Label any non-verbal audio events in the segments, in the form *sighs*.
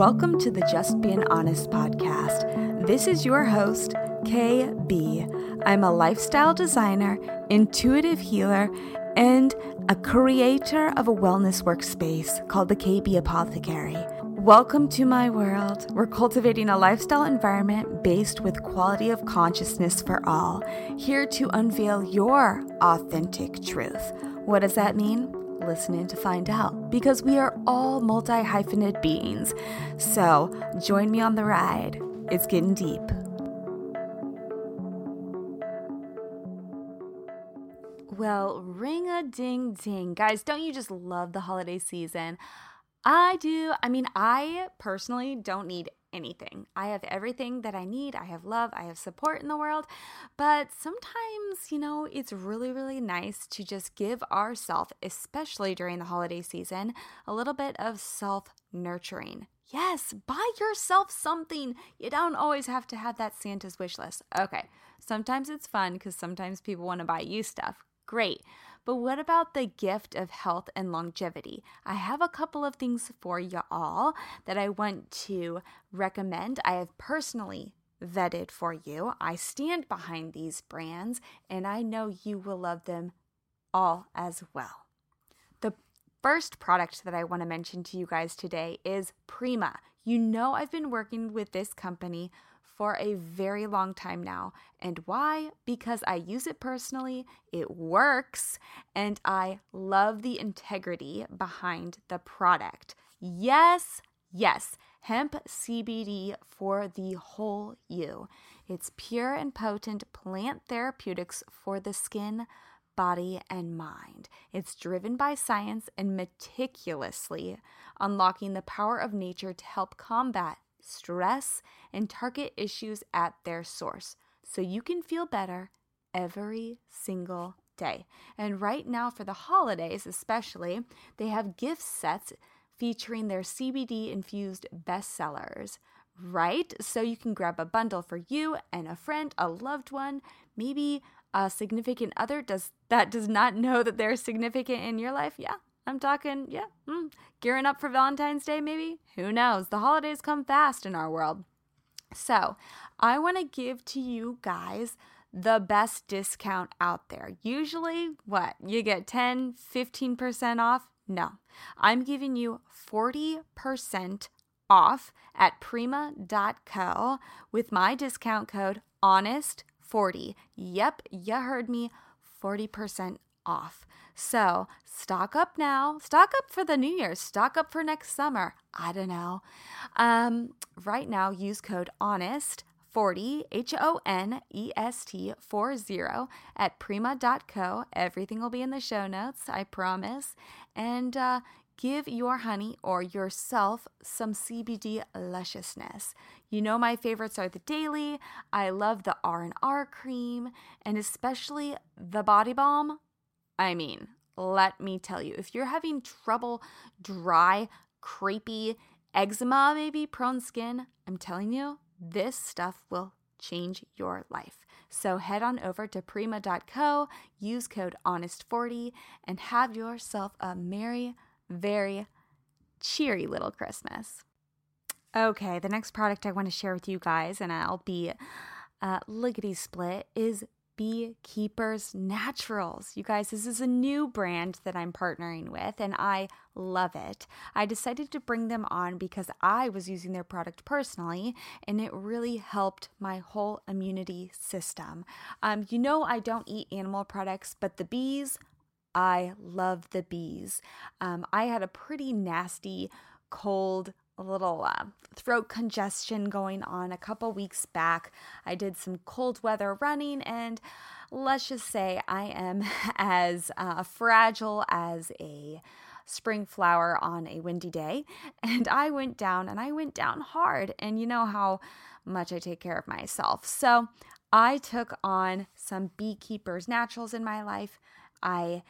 Welcome to the Just Being Honest podcast. This is your host, KB. I'm a lifestyle designer, intuitive healer, and a creator of a wellness workspace called the KB Apothecary. Welcome to my world. We're cultivating a lifestyle environment based with quality of consciousness for all, here to unveil your authentic truth. What does that mean? Listen in to find out because we are all multi hyphenate beings. So join me on the ride. It's getting deep. Well, ring a ding ding. Guys, don't you just love the holiday season? I do. I mean, I personally don't need anything. I have everything that I need. I have love, I have support in the world. But sometimes, you know, it's really, really nice to just give ourselves, especially during the holiday season, a little bit of self nurturing. Yes, buy yourself something. You don't always have to have that Santa's wish list. Okay, sometimes it's fun because sometimes people want to buy you stuff. Great. But what about the gift of health and longevity? I have a couple of things for you all that I want to recommend. I have personally vetted for you. I stand behind these brands and I know you will love them all as well. The first product that I want to mention to you guys today is Prima. You know, I've been working with this company for a very long time now. And why? Because I use it personally, it works, and I love the integrity behind the product. Yes, yes, hemp CBD for the whole you. It's pure and potent plant therapeutics for the skin, body, and mind. It's driven by science and meticulously unlocking the power of nature to help combat stress, and target issues at their source so you can feel better every single day. And right now, for the holidays especially, they have gift sets featuring their CBD infused bestsellers. Right? So you can grab a bundle for you and a friend, a loved one, maybe a significant other does that does not know that they're significant in your life. Yeah, I'm talking, yeah, mm, gearing up for Valentine's Day, maybe? Who knows? The holidays come fast in our world. So, I want to give to you guys the best discount out there. Usually, what? You get 10, 15% off? No. I'm giving you 40% off at prima.co with my discount code HONEST40. Yep, you heard me. 40% off. So stock up now. Stock up for the New Year. Stock up for next summer. I don't know. Um, right now, use code HONEST. 40 H O N E S T 40 at prima.co. Everything will be in the show notes, I promise. And uh, give your honey or yourself some CBD lusciousness. You know my favorites are the daily. I love the R&R cream and especially the body balm I mean, let me tell you, if you're having trouble, dry, crepey, eczema, maybe prone skin, I'm telling you, this stuff will change your life. So head on over to prima.co, use code HONEST40, and have yourself a merry, very cheery little Christmas. Okay, the next product I want to share with you guys, and I'll be uh, lickety split, is Beekeepers Naturals. You guys, this is a new brand that I'm partnering with, and I love it. I decided to bring them on because I was using their product personally, and it really helped my whole immunity system. Um, you know, I don't eat animal products, but the bees, I love the bees. Um, I had a pretty nasty cold little uh, throat congestion going on a couple weeks back. I did some cold weather running, and let's just say I am *laughs* as uh, fragile as a spring flower on a windy day. *laughs* And I went down, and I went down hard. And you know how much I take care of myself. So I took on some beekeepers naturals in my life. I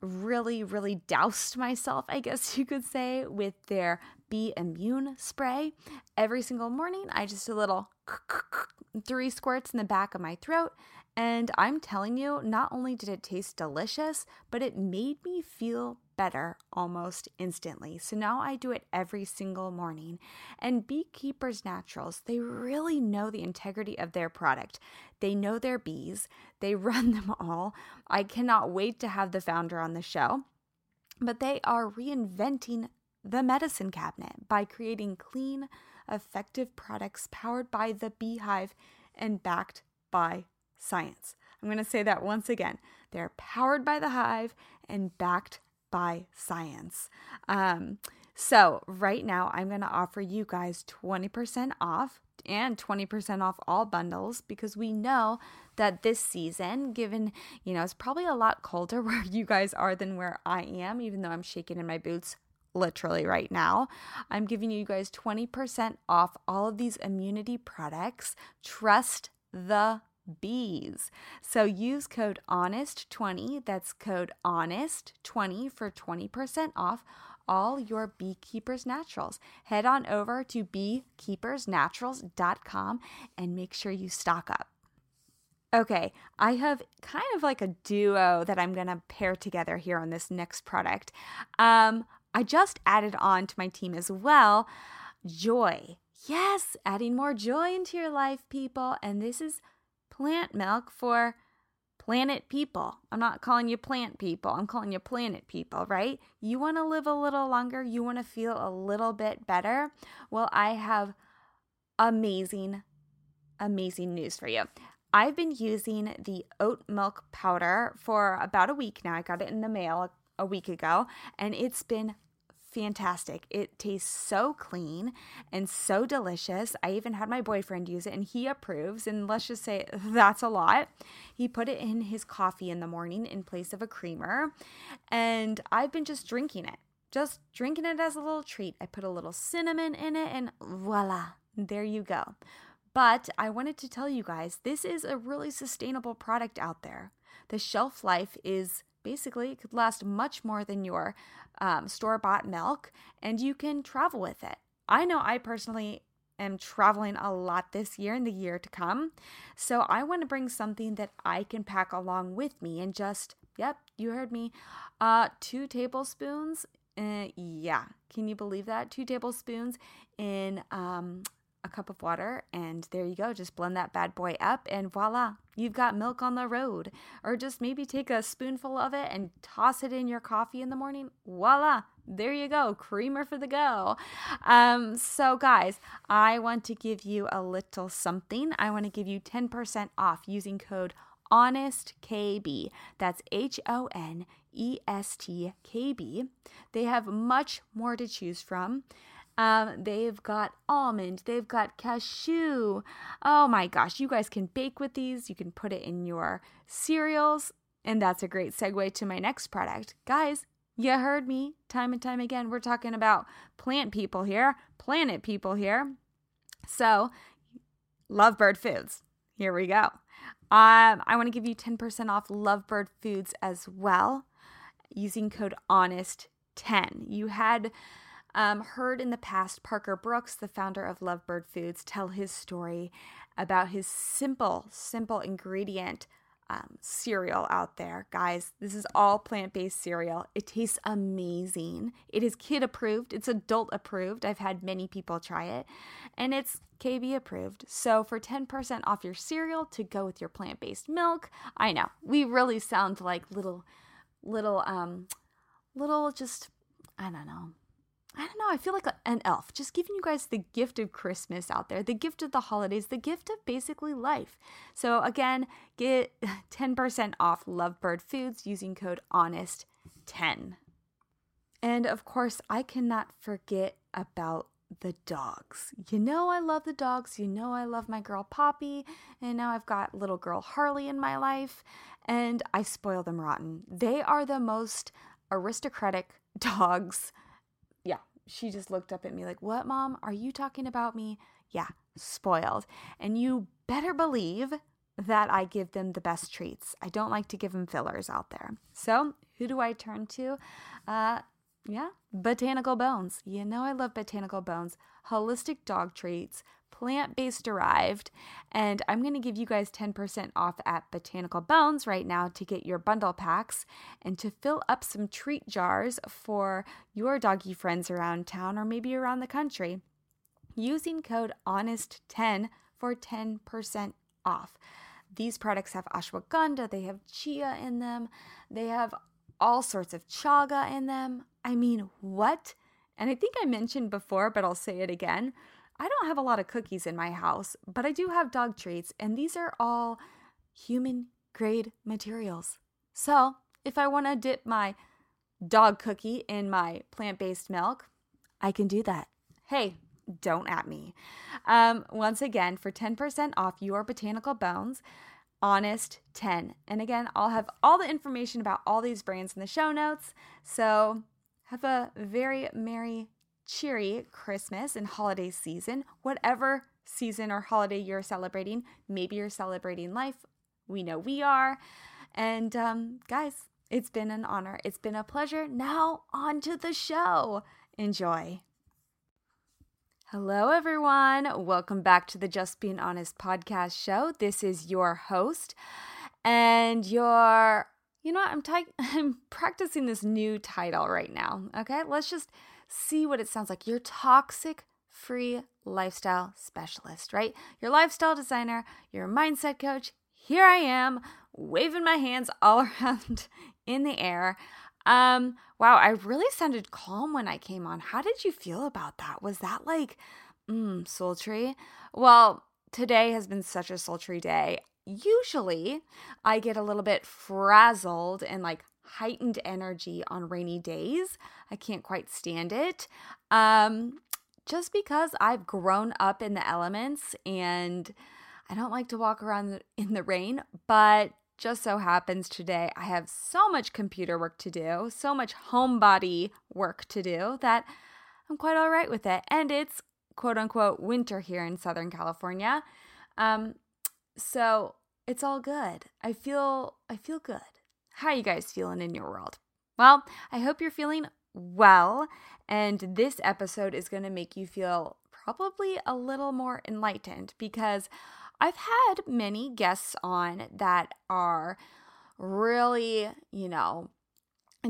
really, really doused myself, I guess you could say, with their Bee Immune spray. Every single morning, I just a little *laughs* three squirts in the back of my throat, And I'm telling you, not only did it taste delicious, but it made me feel better almost instantly. So now I do it every single morning. And Beekeepers Naturals, they really know the integrity of their product. They know their bees, they *laughs* run them all. I cannot wait to have the founder on the show. But they are reinventing the medicine cabinet by creating clean, effective products powered by the beehive and backed by science. I'm going to say that once again. They're powered by the hive and backed by science. Um, so, right now, I'm going to offer you guys 20% off and 20% off all bundles because we know that this season, given, you know, it's probably a lot colder *laughs* where you guys are than where I am, even though I'm shaking in my boots literally right now. I'm giving you guys 20% off all of these immunity products. Trust the bees. So use code HONEST20, that's code HONEST20 for 20% off all your beekeepers naturals. Head on over to beekeepersnaturals.com and make sure you stock up. Okay, I have kind of like a duo that I'm going to pair together here on this next product. Um, I just added on to my team as well JOI. Yes, adding more joy into your life, people. And this is plant milk for planet people. I'm not calling you plant people, I'm calling you planet people, right? You want to live a little longer, you want to feel a little bit better. Well, I have amazing, amazing news for you. I've been using the oat milk powder for about a week now. I got it in the mail a week ago, and it's been fantastic. It tastes so clean and so delicious. I even had my boyfriend use it and he approves. And let's just say *laughs* that's a lot. He put it in his coffee in the morning in place of a creamer. And I've been just drinking it, just drinking it as a little treat. I put a little cinnamon in it and voila, there you go. But I wanted to tell you guys this is a really sustainable product out there. The shelf life is basically it could last much more than your um, store bought milk, and you can travel with it. I know I personally am traveling a lot this year and the year to come. So I want to bring something that I can pack along with me and just, yep, you heard me, uh, two tablespoons. Uh, yeah, can you believe that? Two tablespoons in um, a cup of water, and there you go. Just blend that bad boy up, and voila, you've got milk on the road. Or just maybe take a spoonful of it and toss it in your coffee in the morning. Voila, there you go, creamer for the go. Um, so, guys, I want to give you a little something. I want to give you 10% off using code HONESTKB. That's H O N E S T K B. They have much more to choose from. Um, they've got almond, they've got cashew. Oh my gosh, you guys can bake with these. You can put it in your cereals. And that's a great segue to my next product. Guys, you heard me time and time again. We're talking about plant people here, planet people here. So, Lovebird Foods. Here we go. Um, I want to give you 10% off Lovebird Foods as well using code HONEST10. You had um, heard in the past Parker Brooks, the founder of Lovebird Foods, tell his story about his simple, simple ingredient um, cereal out there. Guys, this is all plant based cereal. It tastes amazing. It is kid approved, it's adult approved. I've had many people try it, and it's KB approved. So, for 10% off your cereal to go with your plant based milk, I know we really sound like little, little, um, little just, I don't know, I don't know. I feel like an elf, just giving you guys the gift of Christmas out there, the gift of the holidays, the gift of basically life. So, again, get *laughs* 10% off Lovebird Foods using code HONEST10. And of course, I cannot forget about the dogs. You know, I love the dogs. You know, I love my girl Poppy. And now I've got little girl Harley in my life, and I spoil them rotten. They are the most aristocratic *laughs* dogs she just looked up at me like, What, mom? Are you talking about me? Yeah, spoiled. And you better believe that I give them the best treats. I don't like to give them fillers out there. So, who do I turn to? Uh, yeah, Botanical Bones. You know, I love Botanical Bones. Holistic dog treats, plant based derived. And I'm going to give you guys 10% off at Botanical Bones right now to get your bundle packs and to fill up some treat jars for your doggy friends around town or maybe around the country using code HONEST10 for 10% off. These products have ashwagandha, they have chia in them, they have all sorts of chaga in them. I mean, what? And I think I mentioned before, but I'll say it again. I don't have a lot of cookies in my house, but I do have dog treats, and these are all human grade materials. So if I want to dip my dog cookie in my plant based milk, I can do that. Hey, don't at me. Um, once again, for 10% off your botanical bones, honest 10. And again, I'll have all the information about all these brands in the show notes. So have a very merry, cheery Christmas and holiday season, whatever season or holiday you're celebrating. Maybe you're celebrating life. We know we are. And um, guys, it's been an honor. It's been a pleasure. Now, on to the show. Enjoy. Hello, everyone. Welcome back to the Just Being Honest podcast show. This is your host, and your, you know, what, I'm, ty- *laughs* I'm practicing this new title right now. Okay, let's just see what it sounds like. Your toxic free lifestyle specialist, right? Your lifestyle designer, your mindset coach. Here I am, waving my hands *laughs* all around in the air. Um, wow, I really sounded calm when I came on. How did you feel about that? Was that like, mm, sultry? Well, today has been such a sultry day. Usually, I get a little bit frazzled and like heightened energy on rainy days. I can't quite stand it. Um, just because I've grown up in the elements and I don't like to walk around *laughs* in the rain, but just so happens today I have so much computer work to do, so much homebody work to do that I'm quite all right with it. And it's quote unquote winter here in Southern California. Um, so it's all good. I feel I feel good. How are you guys feeling in your world? Well, I hope you're feeling well, and this episode is going to make you feel probably a little more enlightened because I've had many guests on that are really, you know,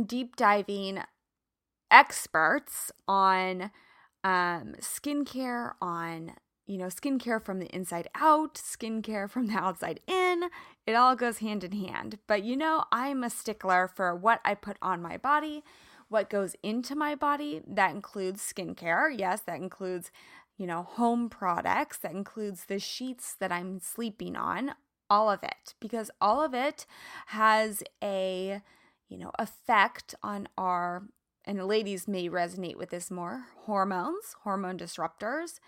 deep diving experts on um, skincare, on, you know, skincare from the inside out, skincare from the outside in. It all goes hand in hand. But, you know, I'm a stickler for what I put on my body, what goes into my body. That includes skincare. Yes, that includes you know, home products that includes the sheets that I'm sleeping on, all of it, because all of it has a, you know, effect on our, and ladies may resonate with this more hormones, hormone disruptors,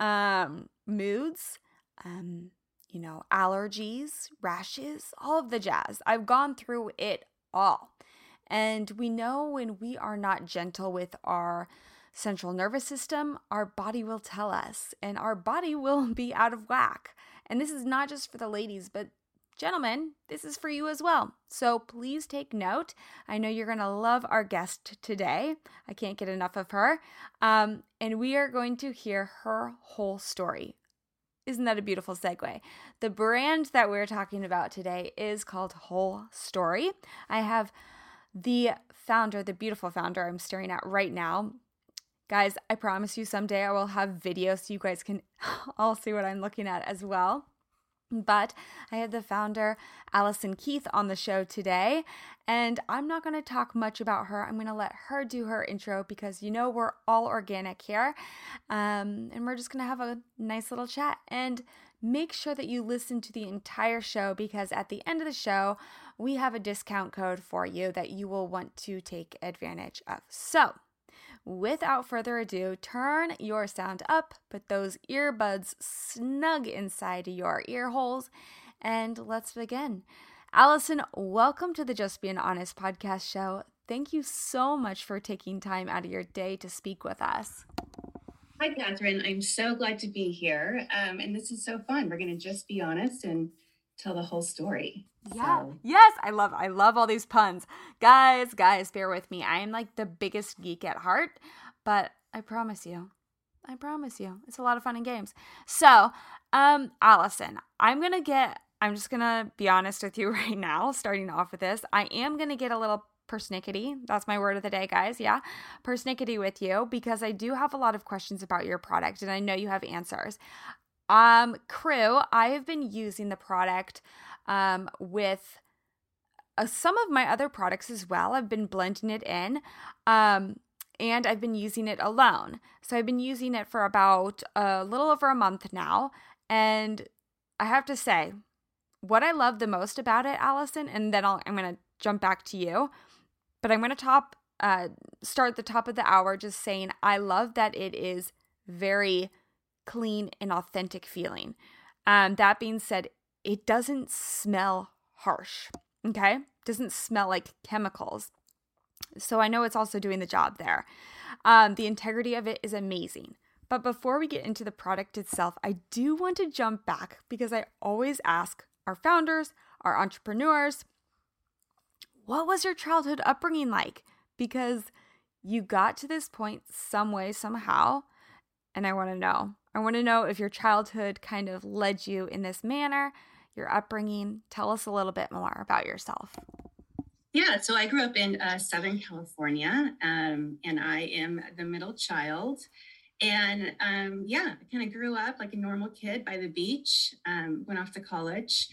um, moods, um, you know, allergies, rashes, all of the jazz. I've gone through it all. And we know when we are not gentle with our central nervous system, our body will tell us, and our body *laughs* will be out of whack. And this is not just for the ladies, but gentlemen, this is for you as well. So please take note. I know you're going to love our guest today. I can't get enough of her. Um, and we are going to hear her whole story. Isn't that a beautiful segue? The brand that we're talking about today is called Whole Story. I have the founder, the beautiful founder I'm staring at right now, Guys, I promise you someday I will have video so you guys can *laughs* all see what I'm looking at as well. But I have the founder, Allison Keith, on the show today, and I'm not going to talk much about her. I'm going to let her do her intro because you know we're all organic here. Um, and we're just going to have a nice little chat. And make sure that you listen to the entire show because at the end of the show, we have a discount code for you that you will want to take advantage of. So, without further ado, turn your sound up, put those earbuds snug inside your ear holes, and let's begin. Allison, welcome to the Just Being Honest podcast show. Thank you so much for taking time out of your day to speak with us. Hi, Catherine. I'm so glad to be here. Um, and this is so fun. We're going to just be honest and tell the whole story. Yeah. So. Yes, I love I love all these puns. Guys, guys, bear with me. I am like the biggest geek at heart, but I promise you, I promise you. It's a lot of fun and games. So, um, Allison, I'm going to get, I'm just going to be honest with you *laughs* right now, starting off with this. I am going to get a little persnickety. That's my word of the day, guys. Yeah. Persnickety with you because I do have a lot of questions about your product and I know you have answers. Um, crew, I have been using the product um, with uh, some of my other products as well. I've been blending it in. Um, and I've been using it alone. So I've been using it for about a little over a month now. And I have to say, what I love the most about it, Allison, and then I'll, I'm going to jump back to you, but I'm going to top uh, start the top of the hour just saying I love that it is very clean and authentic feeling. Um, that being said, it doesn't smell harsh. Okay, doesn't smell like chemicals. So I know it's also doing the job there. Um, the integrity of it is amazing. But before we get into the product itself, I do want to jump back because I always ask our founders, our entrepreneurs, what was your childhood upbringing like? Because you got to this point some way, somehow. And I want to know. I want to know if your childhood kind of led you in this manner, your upbringing. Tell us a little bit more about yourself. Yeah, so I grew up in uh, Southern California, um, and I am the middle child. And um, yeah, I kind of grew up like a normal kid by the beach, um, went off to college,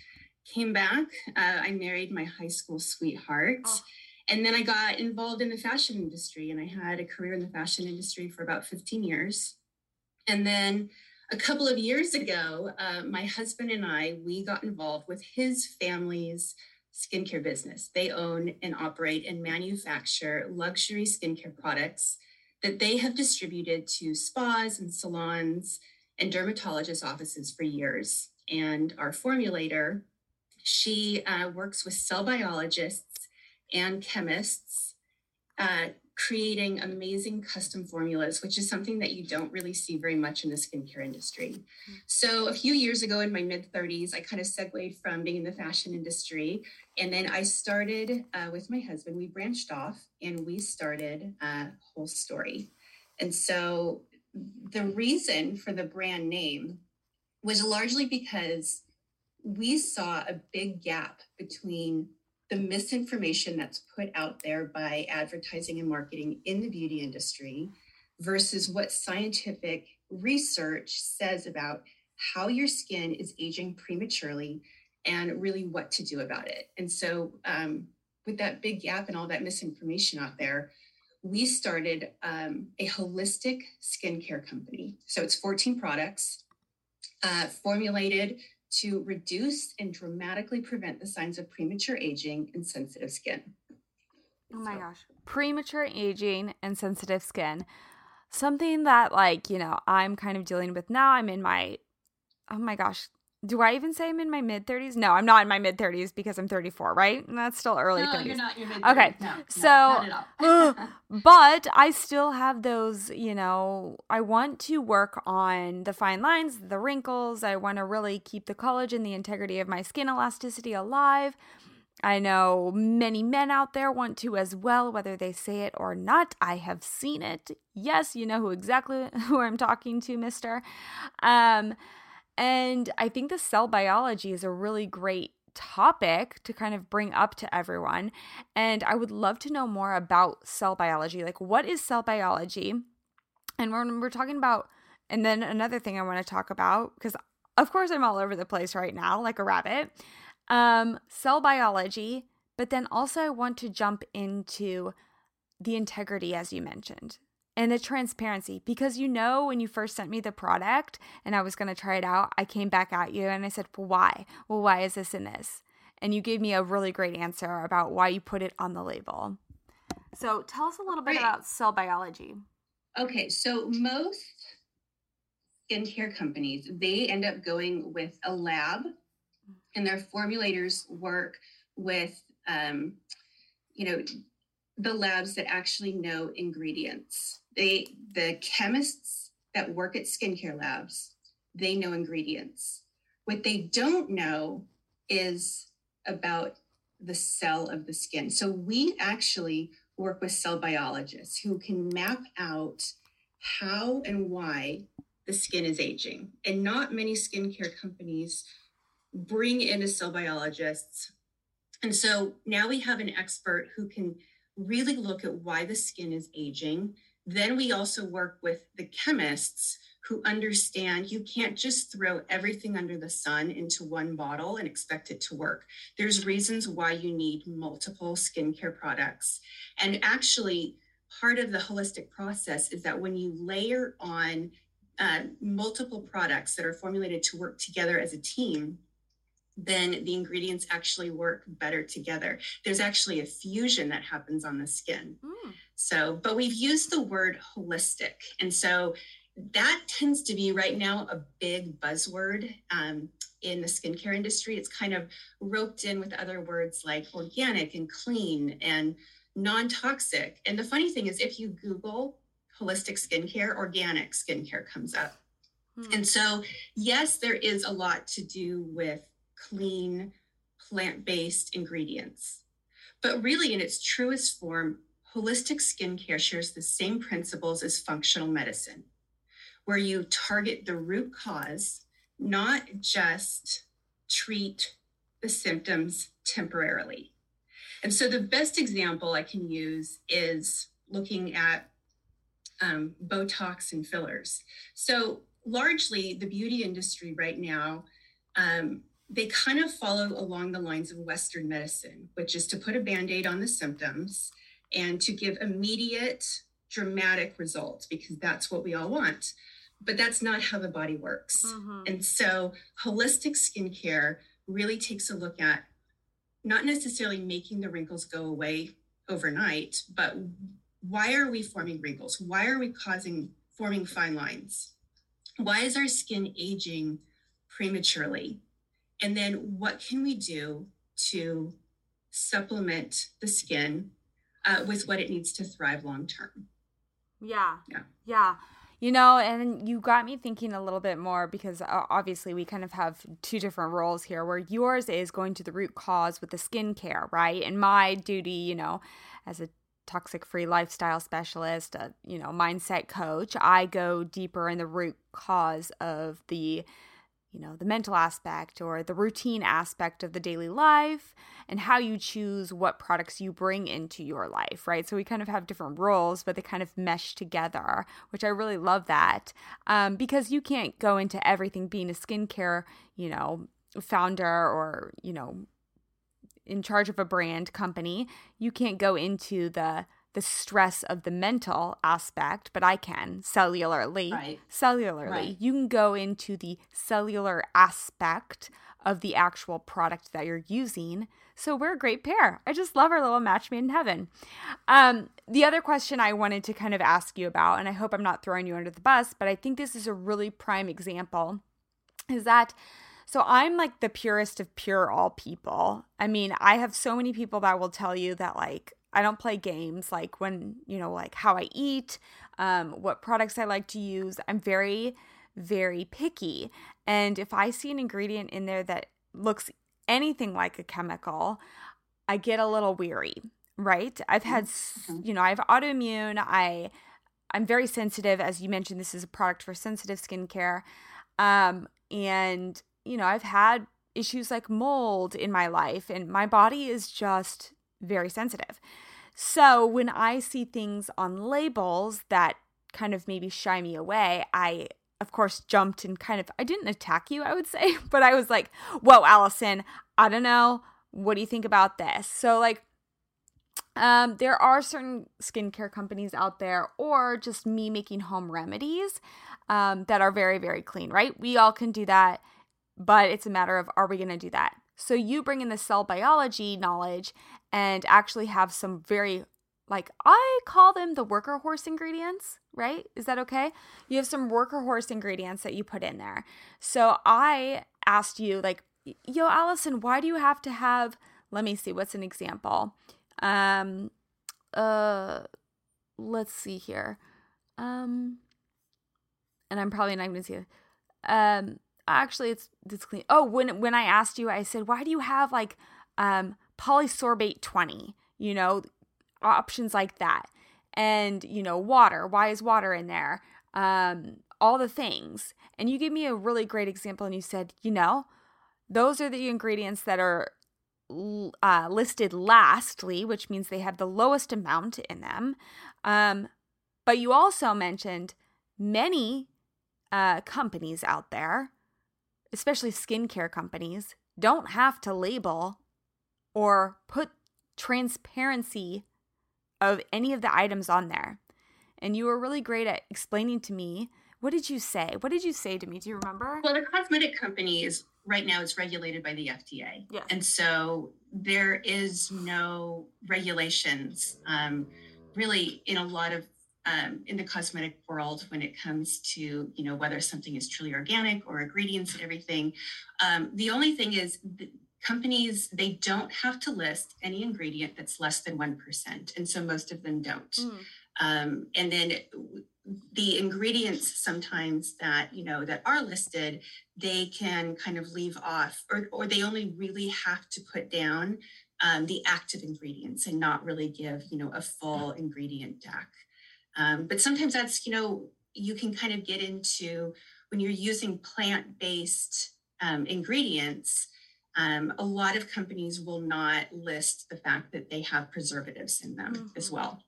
came back. Uh, I married my high school sweetheart. Oh. And then I got involved in the fashion industry, and I had a career in the fashion industry for about 15 years. And then a couple of years ago, uh, my husband and I, we got involved with his family's skincare business. They own and operate and manufacture luxury skincare products that they have distributed to spas and salons and dermatologist offices for years. And our formulator, she uh, works with cell biologists and chemists uh, creating amazing custom formulas, which is something that you don't really see very much in the skincare industry. Mm-hmm. So, a few years ago in my mid 30s, I kind of segued from being in the fashion industry. And then I started uh, with my husband, we branched off and we started uh, Whole Story. And so, the reason for the brand name was largely because we saw a big gap between the misinformation that's put out there by advertising and marketing in the beauty industry versus what scientific research says about how your skin is aging prematurely and really what to do about it. And so, um, with that big gap and all that misinformation out there, we started um, a holistic skincare company. So, it's 14 products uh, formulated to reduce and dramatically prevent the signs of premature aging and sensitive skin. Oh my so. gosh. Premature aging and sensitive skin. Something that, like, you know, I'm kind of dealing with now. I'm in my, oh my gosh, do I even say I'm in my mid 30s? No, I'm not in my mid 30s because I'm 34, right? And that's still early no, 30s. You're not your mid Okay. No, so, *laughs* but I still have those, you know, I want to work on the fine lines, the wrinkles. I want to really keep the collagen, the integrity of my skin elasticity alive. I know many men out there want to as well, whether they say it or not. I have seen it. Yes, you know who exactly *laughs* who I'm talking to, mister. Um, and I think the cell biology is a really great topic to kind of bring up to everyone. And I would love to know more about cell biology. Like, what is cell biology? And when we're talking about, and then another thing I want to talk about, because of course I'm all over the place right now, like a rabbit, um, cell biology, but then also I want to jump into the integrity, as you mentioned and the transparency because you know when you first sent me the product and I was going to try it out, I came back at you and I said, "Well, why? Well, why is this in this?" And you gave me a really great answer about why you put it on the label. So, tell us a little bit about cell biology. Okay, so most skincare companies, they end up going with a lab and their formulators work with um, you know the labs that actually know ingredients they the chemists that work at skincare labs they know ingredients what they don't know is about the cell of the skin so we actually work with cell biologists who can map out how and why the skin is aging. And not many skincare companies bring in a cell biologists. And so now we have an expert who can really look at why the skin is aging. Then we also work with the chemists who understand you can't just throw everything under the sun into one bottle and expect it to work. There's reasons why you need multiple skincare products. And actually, part of the holistic process is that when you layer on uh, multiple products that are formulated to work together as a team, then the ingredients actually work better together. There's actually a fusion that happens on the skin. Mm. So, but we've used the word holistic. And so that tends to be right now a big buzzword um, in the skincare industry. It's kind of roped in with other words like organic and clean and non toxic. And the funny thing is, if you Google holistic skincare, organic skincare comes up. Hmm. And so, yes, there is a lot to do with clean, plant based ingredients. But really, in its truest form, holistic skincare shares the same principles as functional medicine where you target the root cause, not just treat the symptoms temporarily. And so the best example I can use is looking at um, Botox and fillers. So largely the beauty industry right now, um, they kind of follow along the lines of Western medicine, which is to put a band-aid on the symptoms and to give immediate dramatic results because that's what we all want but that's not how the body works. Mm-hmm. And so, holistic skincare really takes a look at not necessarily making the wrinkles go away overnight, but why are we forming wrinkles? Why are we causing forming fine lines? Why is our skin aging prematurely? And then, what can we do to supplement the skin uh, with what it needs to thrive long term? Yeah. Yeah. Yeah. You know, and you got me thinking a little bit more because uh, obviously we kind of have two different roles here where yours is going to the root cause with the skincare, right? And my duty, you know, as a toxic free lifestyle specialist, a, you know, mindset coach, I go deeper in the root cause of the you know, the mental aspect or the routine aspect of the daily life and how you choose what products you bring into your life, right? So we kind of have different roles, but they kind of mesh together, which I really love that um, because you can't go into everything being a skincare, you know, founder or, you know, in charge of a brand company. You can't go into the the stress of the mental aspect, but I can cellularly. Right. Cellularly. Right. You can go into the cellular aspect of the actual product that you're using. So we're a great pair. I just love our little match made in heaven. Um, the other question I wanted to kind of ask you about, and I hope I'm not throwing you under the bus, but I think this is a really prime example, is that so I'm like the purest of pure all people. I mean, I have so many people that will tell you that like I don't play games like when, you know, like how I eat, um, what products I like to use. I'm very, very picky. And if I see an ingredient in there that looks anything like a chemical, I get a little weary, right? I've had, mm-hmm. you know, I have autoimmune. I, I'm very sensitive. As you mentioned, this is a product for sensitive skincare. Um, and, you know, I've had issues like mold in my life, and my body is just very sensitive. So when I see things on labels that kind of maybe shy me away, I of course jumped and kind of I didn't attack you, I would say, *laughs* but I was like, "Whoa, Allison, I don't know. What do you think about this?" So like um, there are certain skincare companies out there, or just me making home remedies um, that are very, very clean, right? We all can do that, but it's a matter of are we going to do that? So you bring in the cell biology knowledge and actually have some very like I call them the worker horse ingredients, right? Is that okay? You have some worker horse ingredients that you put in there. So I asked you like, "Yo, Allison, why do you have to have let me see what's an example." Um uh let's see here. Um and I'm probably not going to see it. Um actually it's it's clean. Oh, when when I asked you, I said, "Why do you have like um polysorbate 20?" You know, options like that. and you know water why is water in there um, all the things and you gave me a really great example and you said you know those are the ingredients that are uh, listed lastly which means they have the lowest amount in them um, but you also mentioned many uh, companies out there especially skincare companies don't have to label or put transparency of any of the items on there. And you were really great at explaining to me what did you say? What did you say to me? Do you remember? Well, the cosmetic company is right now is regulated by the FDA. Yes. And so there is no regulations um, really in a lot of um, in the cosmetic world when it comes to you know whether something is truly organic or ingredients and everything. Um, the only thing is companies they don't have to list any ingredient that's less than 1% and so most of them don't. Mm. um, and then the ingredients sometimes that you know that are listed they can kind of leave off or, or they only really have to put down um, the active ingredients and not really give you know a full ingredient deck. Um, but sometimes that's you know you can kind of get into when you're using plant-based um, ingredients um, a lot of companies will not list the fact that they have preservatives in them mm-hmm. as well.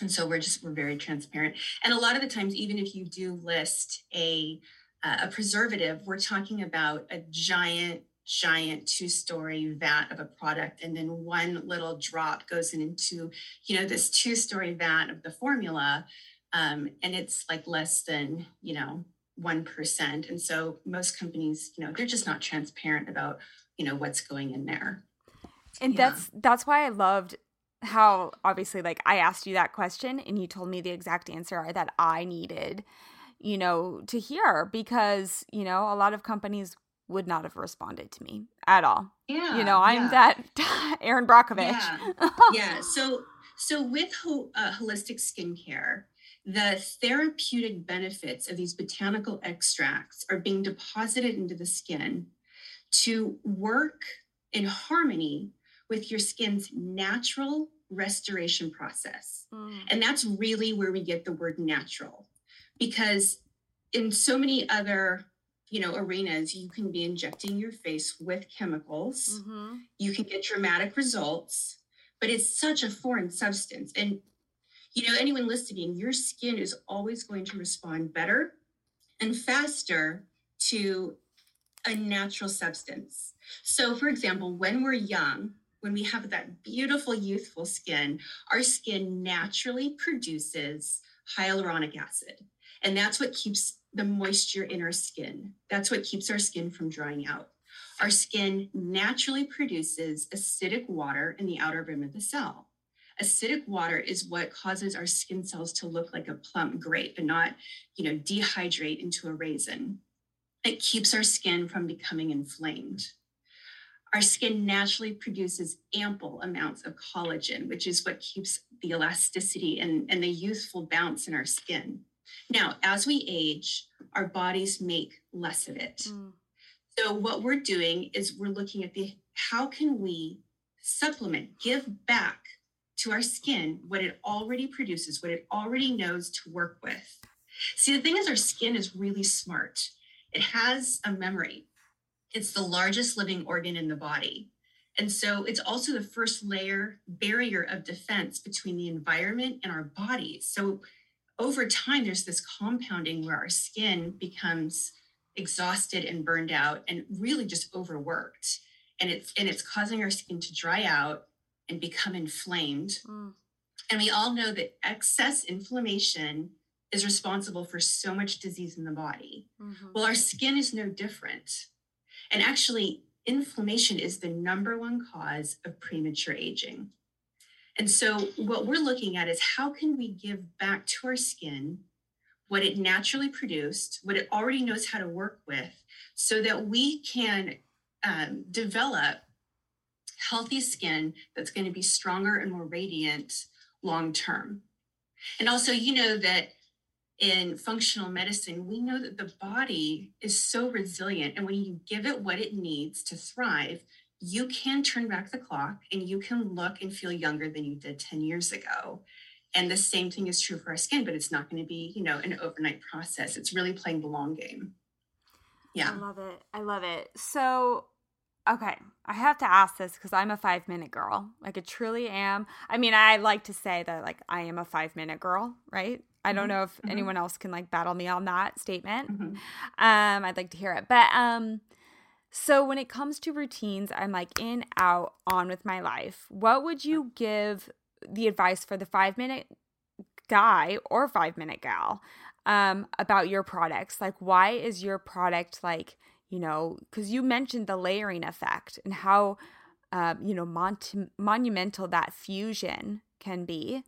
And so we're just we're very transparent. And a lot of the times, even if you do list a uh, a preservative, we're talking about a giant giant two-story vat of a product and then one little drop goes into you know this two-story vat of the formula um, and it's like less than you know 1% and so most companies you know they're just not transparent about you know what's going in there and yeah. that's that's why i loved how obviously like i asked you that question and you told me the exact answer that i needed you know to hear because you know a lot of companies would not have responded to me at all yeah you know i'm yeah. that *laughs* erin brockovich yeah. *laughs* yeah so so with ho- uh, holistic skincare the therapeutic benefits of these botanical extracts are being deposited into the skin to work in harmony with your skin's natural restoration process. Mm. And that's really where we get the word natural because in so many other you know arenas you can be injecting your face with chemicals mm-hmm. you can get dramatic results but it's such a foreign substance and you know anyone listening your skin is always going to respond better and faster to a natural substance. So, for example, when we're young, when we have that beautiful youthful skin, our skin naturally produces hyaluronic acid. And that's what keeps the moisture in our skin. That's what keeps our skin from drying out. Our skin naturally produces acidic water in the outer rim of the cell. Acidic water is what causes our skin cells to look like a plump grape and not, you know, dehydrate into a raisin. It keeps our skin from becoming inflamed. Our skin naturally produces ample amounts of collagen, which is what keeps the elasticity and, and the youthful bounce in our skin. Now, as we age, our bodies make less of it. Mm. So, what we're doing is we're looking at the how can we supplement, give back to our skin what it already produces, what it already knows to work with. See, the thing is, our skin is really smart. It has a memory. It's the largest living organ in the body. And so it's also the first layer barrier of defense between the environment and our bodies. So over time, there's this compounding where our skin becomes exhausted and burned out and really just overworked. And it's and it's causing our skin to dry out and become inflamed. Mm. And we all know that excess inflammation is responsible for so much disease in the body. Mm-hmm. Well, our skin is no different. And actually, inflammation is the number one cause of premature aging. And so, what we're looking at is how can we give back to our skin what it naturally produced, what it already knows how to work with, so that we can um, develop healthy skin that's going to be stronger and more radiant long term. And also, you know that in functional medicine, we know that the body is so resilient. And when you give it what it needs to thrive, you can turn back the clock and you can look and feel younger than you did 10 years ago. And the same thing is true for our skin, but it's not going to be, you know, an overnight process. It's really playing the long game. Yeah. I love it. I love it. So, okay, I have to ask this because I'm a five minute girl. Like, I truly am. I mean, I like to say that, like, I am a five minute girl, right? I don't mm-hmm. know if mm-hmm. anyone else can like battle me on that statement. Mm-hmm. Um, I'd like to hear it. But um, so when it comes to routines, I'm like in, out, on with my life. What would you give the advice for the five minute guy or five minute gal um, about your products? Like, why is your product like, you know, because you mentioned the layering effect and how, uh, you know, mon- monumental that fusion can be,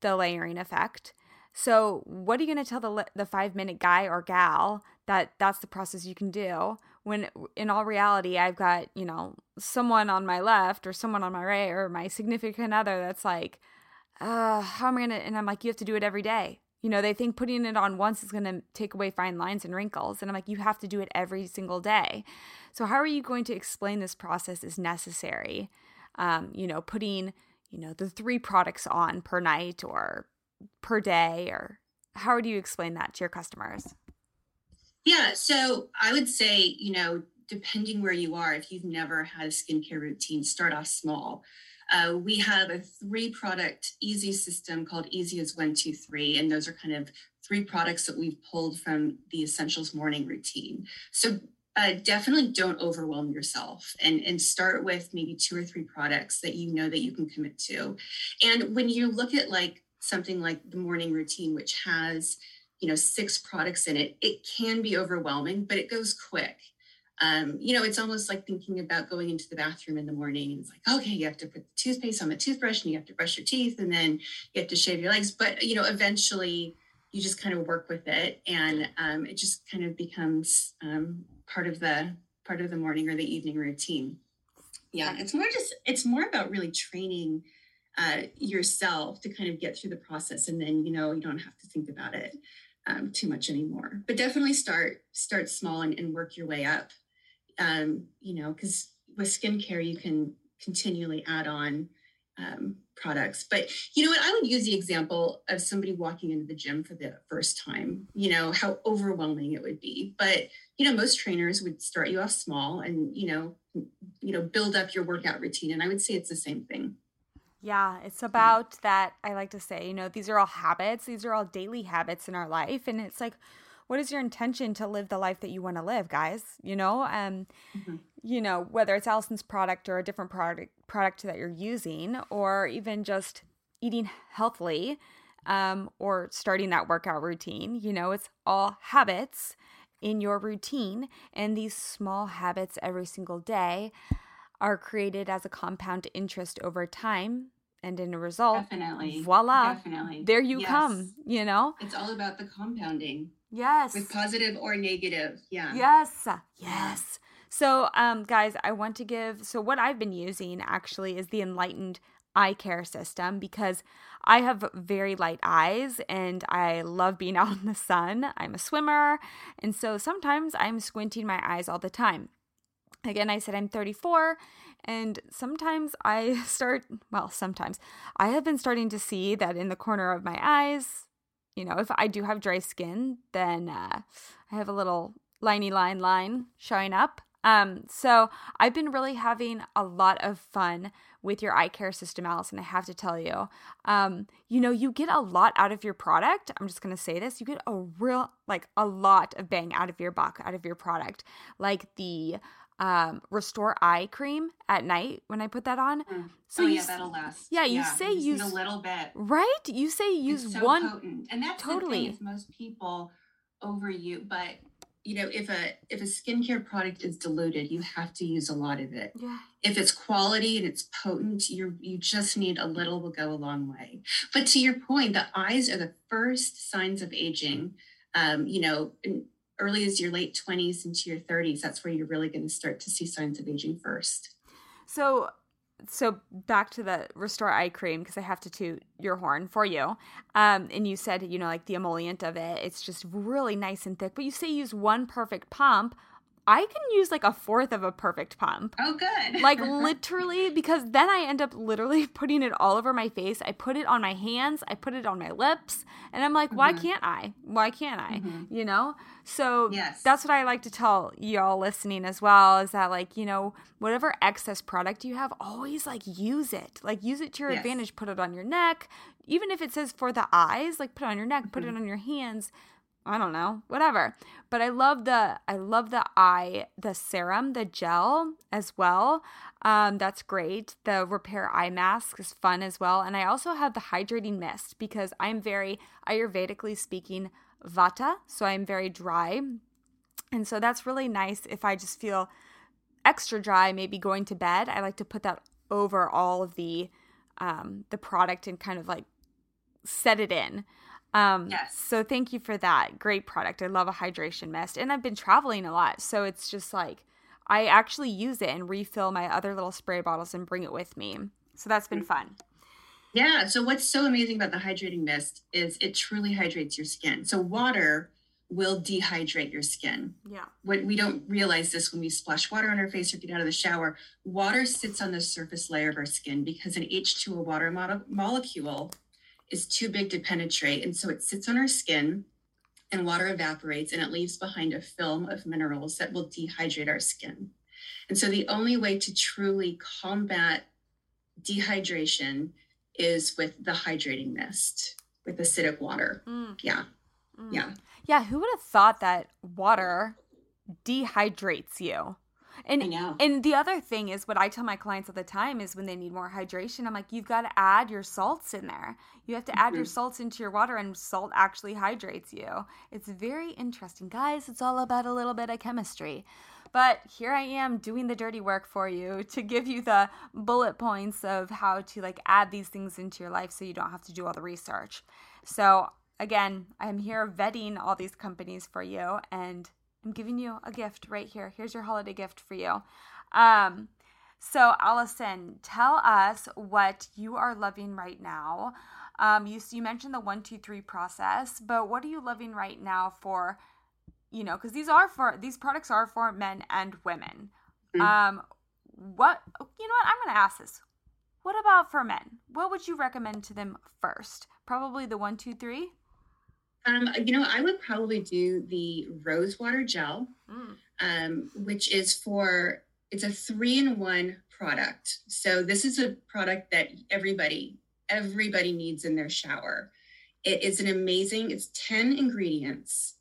the layering effect. So, what are you going to tell the the five minute guy or gal that that's the process you can do when in all reality I've got you know someone on my left or someone on my right or my significant other that's like, uh, how am I gonna? And I'm like, you have to do it every day. You know, they think putting it on once is going to take away fine lines and wrinkles. And I'm like, you have to do it every single day. So, how are you going to explain this process is necessary? Um, you know, putting, you know, the three products on per night or per day or how would you explain that to your customers? Yeah, so I would say, you know, depending where you are, if you've never had a skincare routine, start off small. Uh, we have a three product easy system called Easy as One, Two, Three. And those are kind of three products that we've pulled from the Essentials morning routine. So uh, definitely don't overwhelm yourself and, and start with maybe two or three products that you know that you can commit to. And when you look at like something like the morning routine, which has, you know, six products in it, it can be overwhelming, but it goes quick. Um, you know, it's almost like thinking about going into the bathroom in the morning. It's like, okay, you have to put the toothpaste on the toothbrush and you have to brush your teeth and then you have to shave your legs. But, you know, eventually you just kind of work with it and um, it just kind of becomes um, part of the part of the morning or the evening routine. Yeah, it's more just, it's more about really training uh, yourself to kind of get through the process and then you know you don't have to think about it um, too much anymore. But definitely start start small and, and work your way up. Um, you know because with skincare you can continually add on um, products. But you know what? I would use the example of somebody walking into the gym for the first time you know how overwhelming it would be. But you know most trainers would start you off small and you know you know build up your workout routine and i would say it's the same thing yeah, it's about that. I like to say, you know, these are all habits, these are all daily habits in our life. And it's like, what is your intention to live the life that you want to live, guys? You know, um, mm-hmm. you know, whether it's Allison's product or a different product product that you're using, or even just eating healthily, um, or starting that workout routine, you know, it's all habits in your routine and these small habits every single day are created as a compound interest over time and in a result definitely. voila definitely. there you yes. come you know? It's all about the compounding. Yes. With positive or negative yeah. Yes yes. So um guys i want to give so what i've been using actually is the enlightened eye care system because I have very light eyes and I love being *laughs* out in the sun. I'm a swimmer, and so sometimes I'm squinting my eyes all the time. Again, I said I'm 34, and sometimes I *laughs* start, well, sometimes I have been starting to see that in the corner of my eyes, you know, if I do have dry skin, then uh, I have a little liney line line showing up. Um, so I've been really having a lot of fun with your eye care system, Allison. I have to tell you, um, you know, you get a lot out of your product. I'm just gonna say this: you get a real, like, a lot of bang out of your buck out of your product, like the um, Restore Eye Cream at night when I put that on. Mm. So oh, you, yeah, that'll last. Yeah, you yeah, say use a little bit, right? You say use so one, potent. and that's totally. The thing, most people overuse, but you know, if a if a skincare product is diluted, you have to use a lot of it. Yeah. If it's quality and it's potent, you you just need a little will go a long way. But to your point, the eyes are the first signs of aging. Um, you know, early as your late 20s into your 30s that's where you're really going to start to see signs of aging first. So so back to the restore eye cream because i have to toot your horn for you. Um, and you said you know like the emollient of it it's just really nice and thick but you say use one perfect pump I can use like a fourth of a perfect pump. Oh, good. like *laughs* literally, because then I end up literally *laughs* putting it all over my face. I put it on my hands, I put it on my lips, and I'm like, why mm-hmm. can't I? Why can't I? Mm-hmm. You know? So yes. that's what I like to tell y'all listening as well is that, like, you know, whatever excess product you have, always like use it. Like, use it to your yes. advantage. Put it on your neck. Even if it says for the eyes, like, put it on your neck, mm-hmm. put it mm-hmm. on your hands I don't know, whatever. But I love the I love the eye the serum, the gel as well. Um, that's great. The repair eye mask is fun as well. And I also have the hydrating mist because I'm very Ayurvedically speaking vata, so I'm very dry. And so that's really nice if I just feel extra dry, maybe going to bed. I like to put that over all of the um, the product and kind of like set it in. Um, yes. So thank you for that. Great product. I love a hydration mist. And I've been traveling a lot. So it's just like I actually use it and refill my other little spray bottles and bring it with me. So that's been fun. Yeah. So what's so amazing about the hydrating mist is it truly hydrates your skin. So water will dehydrate your skin. Yeah. What we don't realize this when we splash water on our face or get out of the shower, water sits on the surface layer of our skin because an H2O water mo- molecule is too big to penetrate. And so it sits on our skin and water evaporates and it leaves behind a film of minerals that will dehydrate our skin. And so the only way to truly combat dehydration is with the hydrating mist, with acidic water. Mm. Yeah. Mm. Yeah. Yeah. Who would have thought that water dehydrates you? And and the other thing is what I tell my clients all the time is when they need more hydration, I'm like, you've got to add your salts in there. You have to add mm-hmm. your salts into your water, and salt actually hydrates you. It's very interesting, guys. It's all about a little bit of chemistry. But here I am doing the dirty work for you to give you the bullet points of how to like add these things into your life so you don't have to do all the research. So again, I'm here vetting all these companies for you and I'm giving you a gift right here. Here's your holiday gift for you. Um, so, Allison, tell us what you are loving right now. Um, you, you mentioned the one, two, three process, but what are you loving right now for, you know, because these are for, these products are for men and women. Mm-hmm. Um, what, you know what, I'm going to ask this. What about for men? What would you recommend to them first? Probably the one, two, three? Um, you know, I would probably do the rose water gel, mm. um, which is for it's a three in one product. So this is a product that everybody everybody needs in their shower. It is an amazing. It's ten ingredients.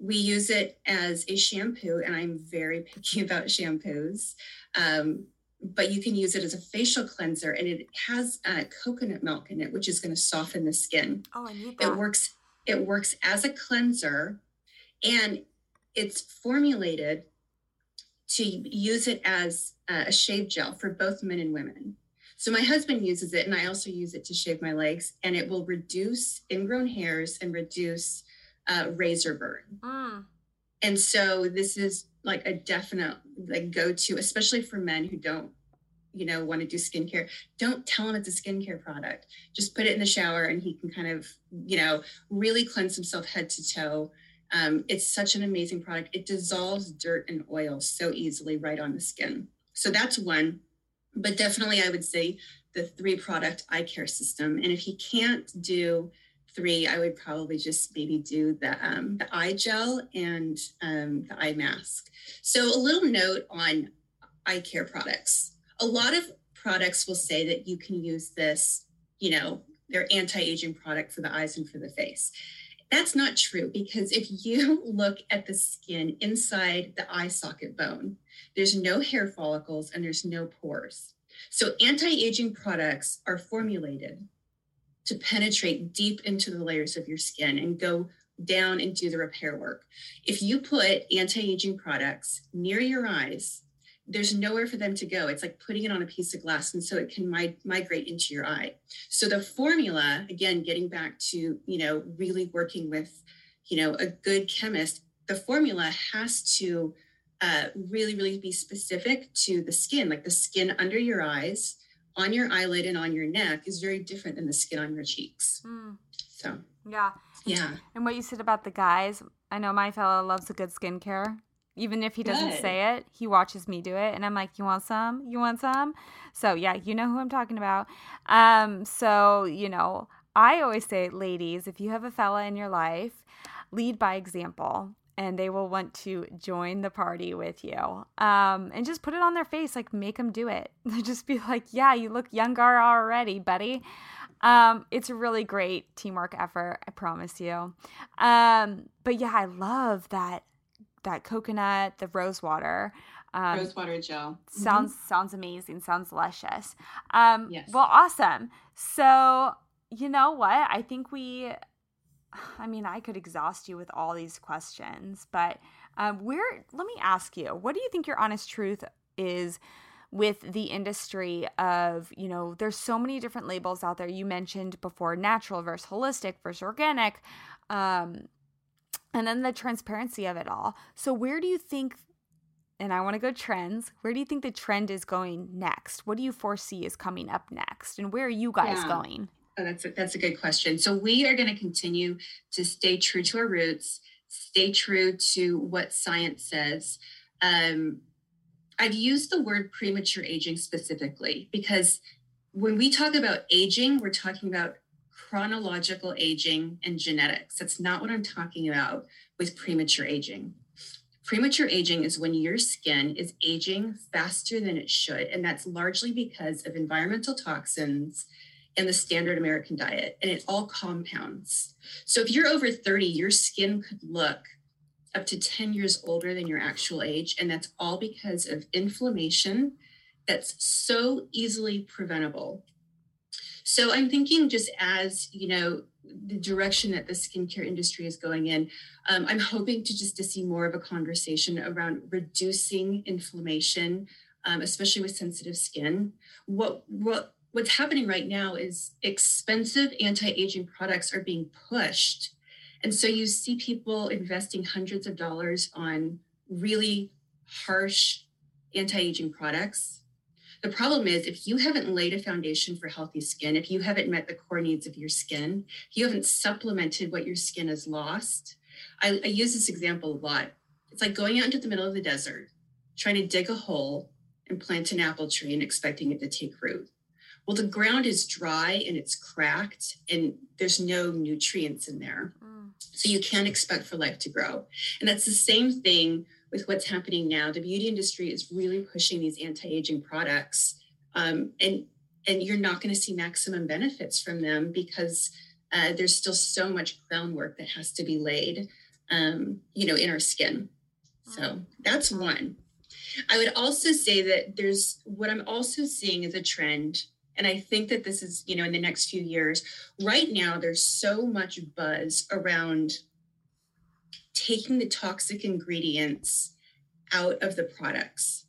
We use it as a shampoo, and I'm very *laughs* picky about shampoos. Um, but you can use it as a facial cleanser, and it has uh, coconut milk in it, which is going to soften the skin. Oh, I need that. It works it works as a cleanser and it's formulated to use it as a shave gel for both men and women. So my husband uses it and I also use it to shave my legs and it will reduce ingrown hairs and reduce uh, razor burn. Mm. And so this is like a definite like go-to, especially for men who don't you know want to do skincare don't tell him it's a skincare product. Just put it in the shower and he can kind of you know really cleanse himself head to toe. Um, it's such an amazing product. It dissolves dirt and oil so easily right on the skin. So that's one. But definitely i would say the three product eye care system. And if he can't do three i would probably just maybe do the um, the eye gel and um, the eye mask. So a little note on eye care products a lot of products will say that you can use this, you know, their anti-aging product for the eyes and for the face. That's not true because if you *laughs* look at the skin inside the eye socket bone, there's no hair follicles and there's no pores. So anti-aging products are formulated to penetrate deep into the layers of your skin and go down and do the repair work. If you put anti-aging products near your eyes, there's nowhere for them to go. It's like putting it on a piece of glass, and so it can mi- migrate into your eye. So the formula, again, getting back to you know really working with you know a good chemist, the formula has to uh, really really be specific to the skin. Like the skin under your eyes, on your eyelid, and on your neck is very different than the skin on your cheeks. Mm. So yeah, yeah. And what you said about the guys, I know my fellow loves a good skincare Even if he doesn't Good. say it, he watches me do it. And I'm like, You want some? You want some? So, yeah, you know who I'm talking about. Um, so, you know, I always say, ladies, if you have a fella in your life, lead by example and they will want to join the party with you. Um, and just put it on their face, like make them do it. *laughs* just be like, yeah, you look younger already, buddy. Um, it's a really great teamwork effort, I promise you. Um, but yeah, I love that that coconut, the rose water. Um, rose water gel sounds mm-hmm. sounds amazing. Sounds luscious. Um, yes. Well, awesome. So you know what? I think we *sighs* I mean, I could exhaust you with all these questions, but um, where, let me ask you, what do you think your honest truth is with the industry of, you know, there's so many different labels out there. You mentioned before natural versus holistic versus organic, um, and then the transparency of it all. So, where do you think, and I want to go trends, where do you think the trend is going next? What do you foresee is coming up next? And where are you guys yeah. going? Oh, that's a, that's a good question. So we are going to continue to stay true to our roots, stay true to what science says. Um, I've used the word premature aging specifically because when we talk about aging, we're talking about chronological aging and genetics. That's not what I'm talking about with premature aging. Premature aging is when your skin is aging faster than it should. And that's largely because of environmental toxins and the standard American diet, and it all compounds. So if you're over 30, your skin could look up to 10 years older than your actual age. And that's all because of inflammation that's so easily preventable. So I'm thinking just as, you know, the direction that the skincare industry is going in, um, I'm hoping to just to see more of a conversation around reducing inflammation, um, especially with sensitive skin. What what what's happening right now is expensive anti-aging products are being pushed and so you see people investing hundreds of dollars on really harsh anti-aging products the problem is if you haven't laid a foundation for healthy skin if you haven't met the core needs of your skin if you haven't supplemented what your skin has lost I, I use this example a lot it's like going out into the middle of the desert trying to dig a hole and plant an apple tree and expecting it to take root well, the ground is dry and it's cracked and there's no nutrients in there. Mm. So you can't expect for life to grow. And that's the same thing with what's happening now. The beauty industry is really pushing these anti-aging products. Um, and and you're not going to see maximum benefits from them because uh, there's still so much groundwork that has to be laid, um, you know, in our skin. So that's one. I would also say that there's what I'm also seeing is a trend and I think that this is, you know, in the next few years, right now, there's so much buzz around taking the toxic ingredients out of the products.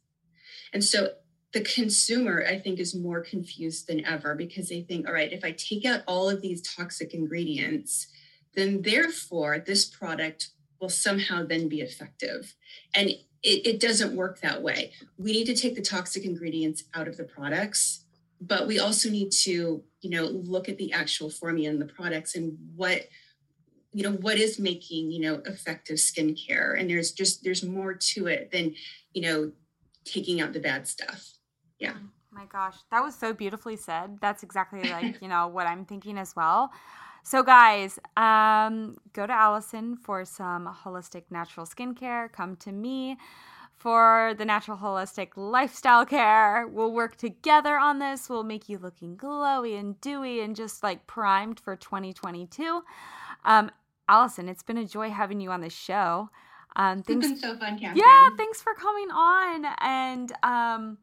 And so the consumer, I think, is more confused than ever because they think, all right, if I take out all of these toxic ingredients, then therefore this product will somehow then be effective. And it, it doesn't work that way. We need to take the toxic ingredients out of the products but we also need to you know look at the actual formula in the products and what you know what is making you know effective skincare and there's just there's more to it than you know taking out the bad stuff yeah oh my gosh that was so beautifully said that's exactly *laughs* like you know what i'm thinking as well so guys um go to allison for some holistic natural skincare come to me for the natural holistic lifestyle care. We'll work together on this. We'll make you looking glowy and dewy and just like primed for 2022. Um, Allison, it's been a joy having you on the show. Um, thanks, it's been so fun, Catherine. Yeah, thanks for coming on. And um,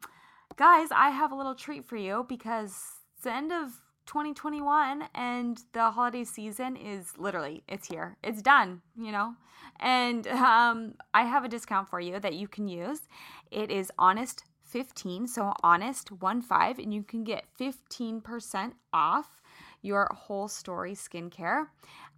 guys, I have a little treat for you because it's the end of 2021 and the holiday season is literally it's here it's done you know and um, i have a discount for you that you can use it is honest 15 so honest 1 5 and you can get 15% off your whole story skincare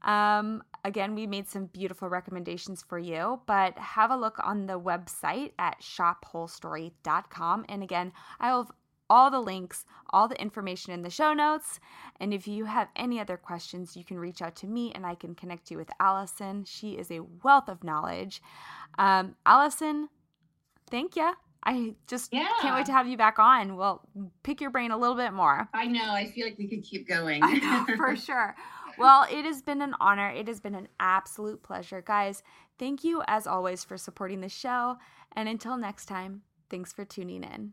um, again we made some beautiful recommendations for you but have a look on the website at shopwholestory.com and again i'll have all the links, all the information in the show notes. And if you have any other questions, you can reach out to me and I can connect you with Allison. She is a wealth of knowledge. Um, Allison, thank you. I just yeah. can't wait to have you back on. We'll pick your brain a little bit more. I know. I feel like we could keep going. know, for *laughs* sure. Well, it has been an honor. It has been an absolute pleasure. Guys, thank you as always for supporting the show. And until next time, thanks for tuning in.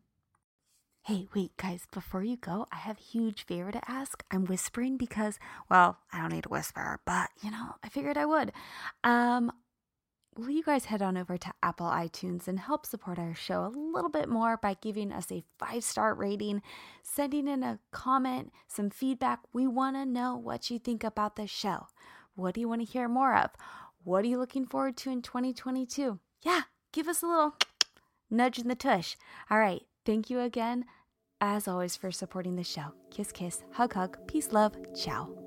Hey, wait, guys, before you go, I have a huge favor to ask. I'm whispering because, well, I don't need to whisper, but you know, I figured I would. Um, will you guys head on over to Apple iTunes and help support our show a little bit more by giving us a five star rating, sending in a comment, some feedback? We want to know what you think about the show. What do you want to hear more of? What are you looking forward to in 2022? Yeah, give us a little *tsk* nudge in the tush. All right. Thank you again, as always, for supporting the show. Kiss, kiss, hug, hug, peace, love, ciao.